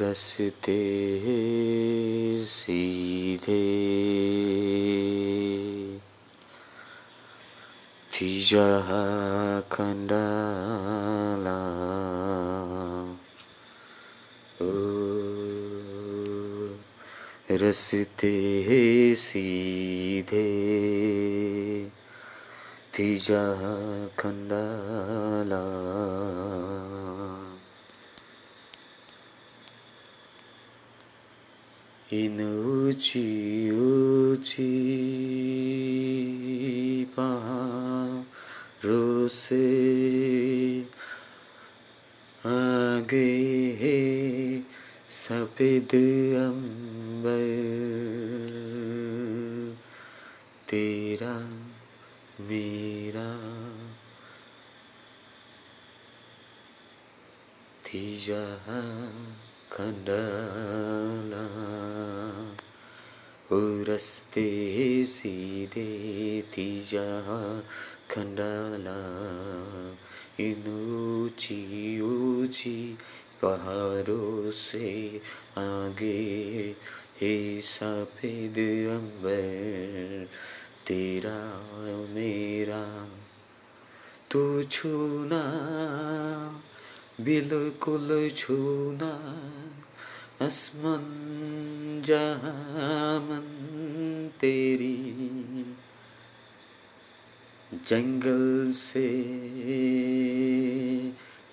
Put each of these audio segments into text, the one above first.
रस्ते सीधे। थी जहाँ खंडाला। ओ सीधे। थी जहाँ खंडाला। ऊँची ऊँची पहाड़ों से आगे है सफ़ेद अंबर। तेरा मेरा थी जहाँ खंडाला ओ रस्ते सीधे थी जहाँ खंडाला इन पहाड़ों से आगे हे सफ़ेद अंबर, तेरा मेरा, तू छूना बिल्कुल छूना आसमान जहामन तेरी। जंगल से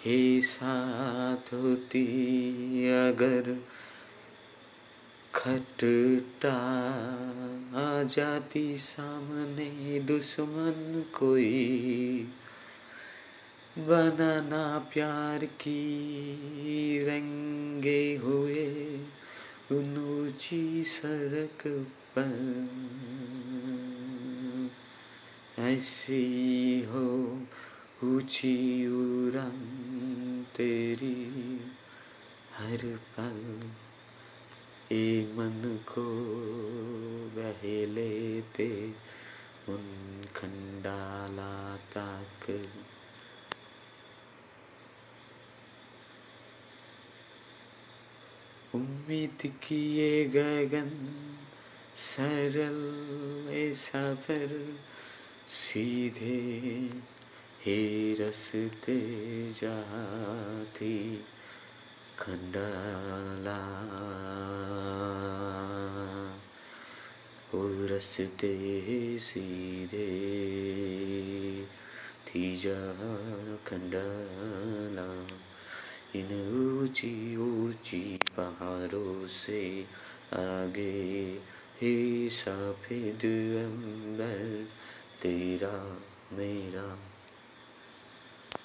ही साथ होती अगर खटटा आ जाती सामने दुश्मन कोई। बनाना प्यार की रंगे हुए ऊँची सड़क पर ऐसी हो ऊँची उड़ान तेरी हर पल ए मन को बहलेते उन खंडाला तक उम्मीद किए गगन सरल ए सफ़र सीधे हे रस्ते जाती, खंडाला। रस्ते सीधे थी जा खंडाला। इन ऊँची ऊँची पहाड़ों से आगे ही सफ़ेद अंबर तेरा मेरा